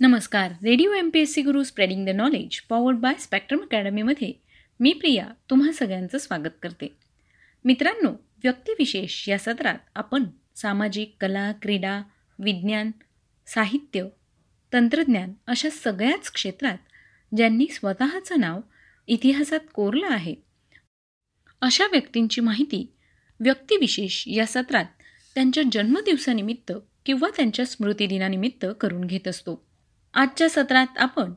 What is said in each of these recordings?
नमस्कार. Radio M P S C guru spreading the knowledge powered by spectrum अकॅडमीमध्ये मी प्रिया तुम्हा सगळ्यांचं स्वागत करते. मित्रांनो व्यक्तिविशेष या सत्रात आपण सामाजिक कला क्रीडा विज्ञान साहित्य तंत्रज्ञान अशा सगळ्याच क्षेत्रात ज्यांनी स्वतःचं नाव इतिहासात कोरलं आहे अशा व्यक्तींची माहिती व्यक्तिविशेष या सत्रात त्यांच्या जन्मदिवसानिमित्त किंवा त्यांच्या स्मृतिदिनानिमित्त करून घेत असतो. आजच्या सत्रात आपण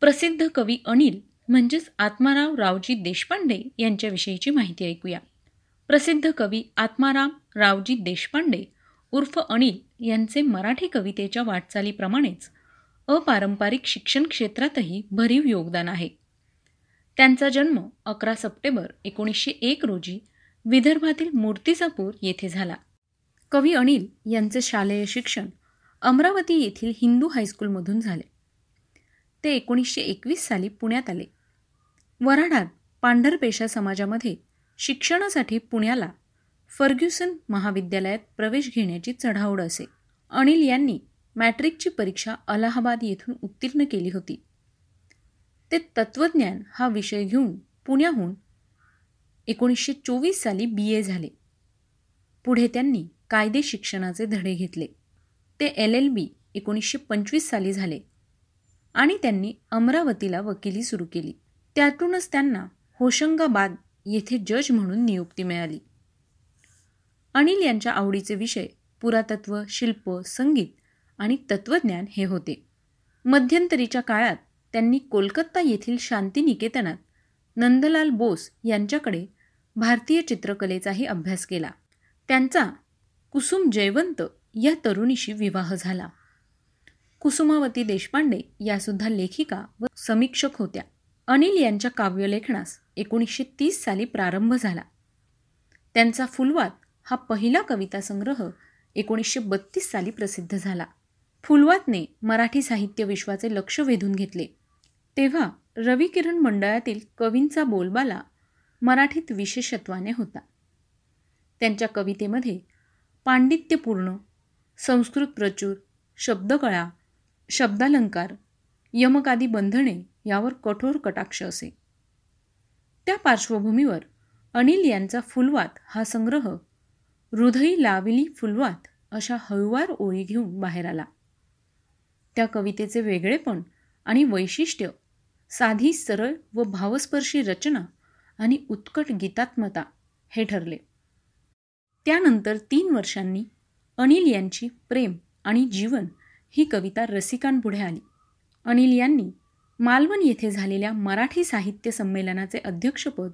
प्रसिद्ध कवी अनिल म्हणजेच आत्माराव रावजी देशपांडे यांच्याविषयीची माहिती ऐकूया. प्रसिद्ध कवी आत्माराम रावजी देशपांडे उर्फ अनिल यांचे मराठी कवितेच्या वाटचालीप्रमाणेच अपारंपरिक शिक्षण क्षेत्रातही भरीव योगदान आहे. त्यांचा जन्म अकरा सप्टेंबर एकोणीसशे एक रोजी विदर्भातील मूर्तिजापूर येथे झाला. कवी अनिल यांचे शालेय शिक्षण अमरावती येथील हिंदू हायस्कूलमधून झाले. ते एकोणीसशे एकवीस साली पुण्यात आले. वराडात पांढरपेशा समाजामध्ये शिक्षणासाठी पुण्याला फर्ग्युसन महाविद्यालयात प्रवेश घेण्याची चढाओढ असे. अनिल यांनी मॅट्रिकची परीक्षा अलाहाबाद येथून उत्तीर्ण केली होती. ते तत्त्वज्ञान हा विषय घेऊन पुण्याहून एकोणीसशे चोवीस साली बी ए झाले. पुढे त्यांनी कायदे शिक्षणाचे धडे घेतले. ते एल एल बी एकोणीसशे पंचवीस साली झाले आणि त्यांनी अमरावतीला वकिली सुरू केली. त्यातूनच त्यांना होशंगाबाद येथे जज म्हणून नियुक्ती मिळाली. अनिल यांच्या आवडीचे विषय पुरातत्व शिल्प संगीत आणि तत्त्वज्ञान हे होते. मध्यंतरीच्या काळात त्यांनी कोलकाता येथील शांतिनिकेतनात नंदलाल बोस यांच्याकडे भारतीय चित्रकलेचाही अभ्यास केला. त्यांचा कुसुम जयवंत या तरुणीशी विवाह झाला. कुसुमावती देशपांडे यासुद्धा लेखिका व समीक्षक होत्या. अनिल यांच्या काव्यलेखनास एकोणीसशे तीस साली प्रारंभ झाला. त्यांचा फुलवात हा पहिला कविता संग्रह एकोणीसशे बत्तीस साली प्रसिद्ध झाला. फुलवातने मराठी साहित्य विश्वाचे लक्ष वेधून घेतले. तेव्हा रविकिरण मंडळातील कवींचा बोलबाला मराठीत विशेषत्वाने होता. त्यांच्या कवितेमध्ये पांडित्यपूर्ण संस्कृत प्रचूर शब्दकळा शब्दालंकार यमकादी बंधने यावर कठोर कटाक्ष असे. त्या पार्श्वभूमीवर अनिल यांचा फुलवात हा संग्रह हृदयी लाविली फुलवात अशा हळुवार ओळी घेऊन बाहेर आला. त्या कवितेचे वेगळेपण आणि वैशिष्ट्य साधी सरळ व भावस्पर्शी रचना आणि उत्कट गीतात्मता हे ठरले. त्यानंतर तीन वर्षांनी अनिल यांची प्रेम आणि जीवन ही कविता रसिकांपुढे आली. अनिल यांनी मालवण येथे झालेल्या मराठी साहित्य संमेलनाचे अध्यक्षपद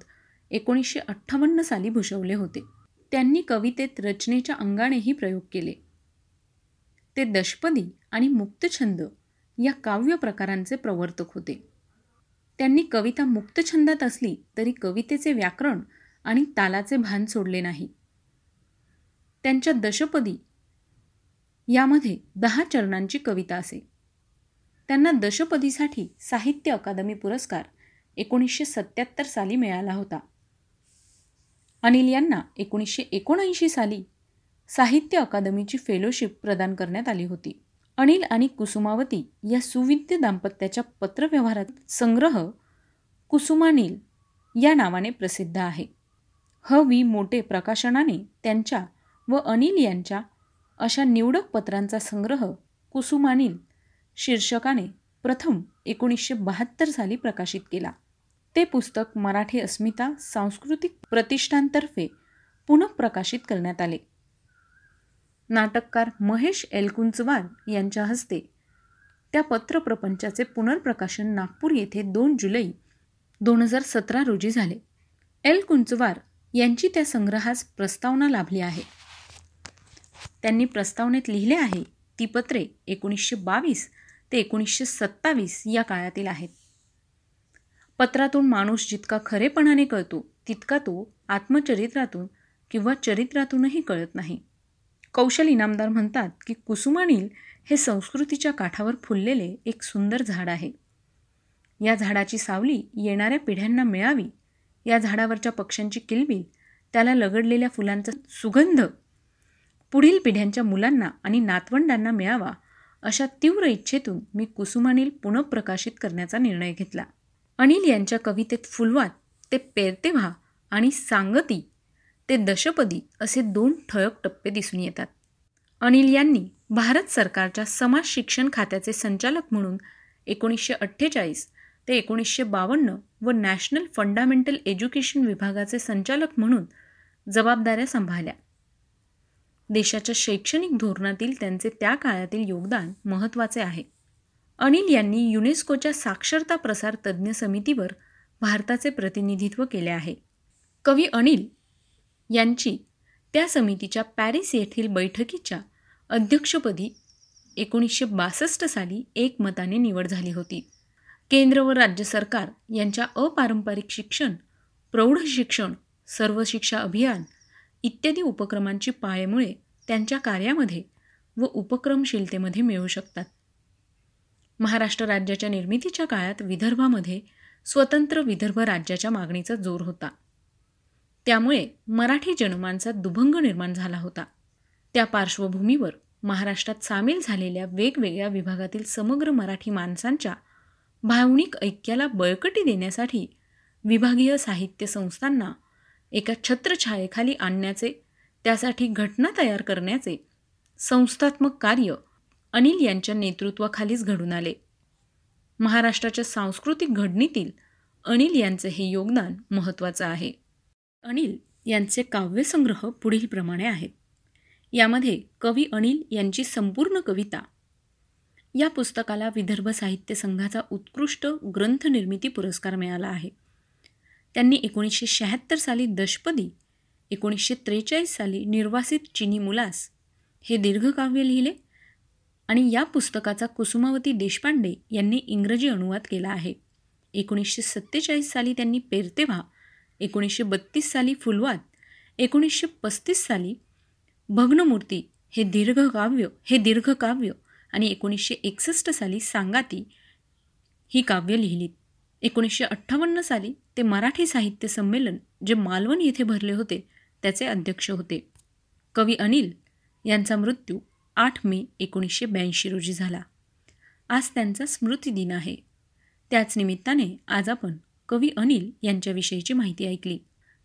एकोणीसशे अठ्ठावन्न साली भूषवले होते. त्यांनी कवितेत रचनेच्या अंगानेही प्रयोग केले. ते दशपदी आणि मुक्तछंद या काव्य प्रकारांचे प्रवर्तक होते. त्यांनी कविता मुक्तछंदात असली तरी कवितेचे व्याकरण आणि तालाचे भान सोडले नाही. त्यांच्या दशपदी यामध्ये दहा चरणांची कविता असे. त्यांना दशपदीसाठी साहित्य अकादमी पुरस्कार एकोणीसशे सत्याहत्तर साली मिळाला होता. अनिल यांना एकोणीसशे एकोणऐंशी साली साहित्य अकादमीची फेलोशिप प्रदान करण्यात आली होती. अनिल आणि कुसुमावती या सुविद्य दाम्पत्याच्या पत्रव्यवहारात संग्रह कुसुमानिल या नावाने प्रसिद्ध आहे. ह. वी. मोठे प्रकाशनाने त्यांच्या व अनिल यांच्या अशा निवडक पत्रांचा संग्रह कुसुमानिल शीर्षकाने प्रथम एकोणीसशे बहात्तर साली प्रकाशित केला. ते पुस्तक मराठी अस्मिता सांस्कृतिक प्रतिष्ठानतर्फे पुनःप्रकाशित करण्यात आले. नाटककार महेश एलकुंचवार यांच्या हस्ते त्या पत्रप्रपंचाचे पुनर्प्रकाशन नागपूर येथे दोन जुलै दोन हजार सतरा रोजी झाले. एल. कुंचवार यांची त्या संग्रहास प्रस्तावना लाभली आहे. त्यांनी प्रस्तावनेत लिहिले आहे ती पत्रे एकोणीसशे बावीस ते एकोणीसशे सत्तावीस या काळातील आहेत. पत्रातून माणूस जितका खरेपणाने कळतो तितका तो आत्मचरित्रातून किंवा चरित्रातूनही कळत नाही. कौशल इनामदार म्हणतात की कुसुमानील हे संस्कृतीच्या काठावर फुललेले एक सुंदर झाड आहे. या झाडाची सावली येणाऱ्या पिढ्यांना मिळावी या झाडावरच्या पक्ष्यांची किलबिल त्याला लगडलेल्या फुलांचा सुगंध पुढील पिढ्यांच्या मुलांना आणि नातवंडांना मिळावा अशा तीव्र इच्छेतून मी कुसुमानील पुनःप्रकाशित करण्याचा निर्णय घेतला. अनिल यांच्या कवितेत फुलवात ते पेरतेव्हा आणि सांगती ते दशपदी असे दोन ठळक टप्पे दिसून येतात. अनिल यांनी भारत सरकारच्या समाज शिक्षण खात्याचे संचालक म्हणून एकोणीसशे अठ्ठेचाळीस ते एकोणीसशे बावन्न व नॅशनल फंडामेंटल एज्युकेशन विभागाचे संचालक म्हणून जबाबदाऱ्या सांभाळल्या. देशाच्या शैक्षणिक धोरणातील त्यांचे त्या काळातील योगदान महत्त्वाचे आहे. अनिल यांनी युनेस्कोच्या साक्षरता प्रसार तज्ज्ञ समितीवर भारताचे प्रतिनिधित्व केले आहे. कवी अनिल यांची त्या समितीच्या पॅरिस येथील बैठकीच्या अध्यक्षपदी एकोणीसशे बासष्ट साली एकमताने निवड झाली होती. केंद्र व राज्य सरकार यांच्या अपारंपरिक शिक्षण प्रौढ शिक्षण सर्व शिक्षा अभियान इत्यादी उपक्रमांची पाळेमुळे त्यांच्या कार्यामध्ये व उपक्रमशीलतेमध्ये मिळू शकतात. महाराष्ट्र राज्याच्या निर्मितीच्या काळात विदर्भामध्ये स्वतंत्र विदर्भ राज्याच्या मागणीचा जोर होता. त्यामुळे मराठी जनमानसात दुभंग निर्माण झाला होता. त्या पार्श्वभूमीवर महाराष्ट्रात सामील झालेल्या वेगवेगळ्या विभागातील समग्र मराठी माणसांच्या भावनिक ऐक्याला बळकटी देण्यासाठी विभागीय साहित्य संस्थांना एका छत्रछायेखाली आणण्याचे त्यासाठी घटना तयार करण्याचे संस्थात्मक कार्य अनिल यांच्या नेतृत्वाखालीच घडून आले. महाराष्ट्राच्या सांस्कृतिक घडणीतील अनिल यांचे हे योगदान महत्त्वाचं आहे. अनिल यांचे काव्यसंग्रह पुढीलप्रमाणे आहेत. यामध्ये कवी अनिल यांची संपूर्ण कविता या पुस्तकाला विदर्भ साहित्य संघाचा उत्कृष्ट ग्रंथनिर्मिती पुरस्कार मिळाला आहे. त्यांनी एकोणीसशे शहात्तर साली दशपदी एकोणीसशे त्रेचाळीस साली निर्वासित चिनी मुलास हे दीर्घकाव्य लिहिले आणि या पुस्तकाचा कुसुमावती देशपांडे यांनी इंग्रजी अनुवाद केला आहे. एकोणीसशे सत्तेचाळीस साली त्यांनी पेरतेव्हा एकोणीसशे बत्तीस साली फुलवात एकोणीसशे पस्तीस साली भग्नमूर्ती हे दीर्घकाव्य हे दीर्घकाव्य आणि एकोणीसशे एकसष्ट साली सांगाती ही काव्य लिहिलीत. एकोणीसशे अठ्ठावन्न साली ते मराठी साहित्य संमेलन जे मालवण येथे भरले होते त्याचे अध्यक्ष होते. कवी अनिल यांचा मृत्यू आठ मे एकोणीसशे ब्याऐंशी रोजी झाला. आज त्यांचा स्मृतिदिन आहे. त्याच निमित्ताने आज आपण कवी अनिल यांच्याविषयीची माहिती ऐकली.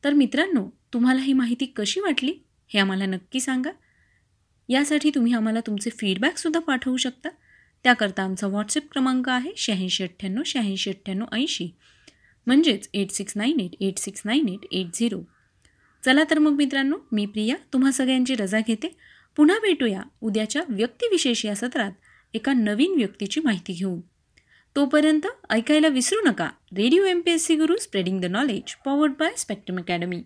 तर मित्रांनो तुम्हाला ही माहिती कशी वाटली हे आम्हाला नक्की सांगा. यासाठी तुम्ही आम्हाला तुमचे फीडबॅकसुद्धा पाठवू शकता. त्याकरता आमचा व्हॉट्सअप क्रमांक आहे शहाऐंशी अठ्ठ्याण्णव शहाऐंशी अठ्ठ्याण्णव ऐंशी. म्हणजेच eight six nine eight eight six nine eight eight zero चला तर मग मित्रांनो मी प्रिया तुम्हा सगळ्यांची रजा घेते. पुन्हा भेटूया उद्याच्या व्यक्तिविशेष या सत्रात. एका नवीन व्यक्तीची माहिती घेऊन. तोपर्यंत ऐकायला विसरू नका. Radio M P S C Guru spreading the knowledge powered by Spectrum Academy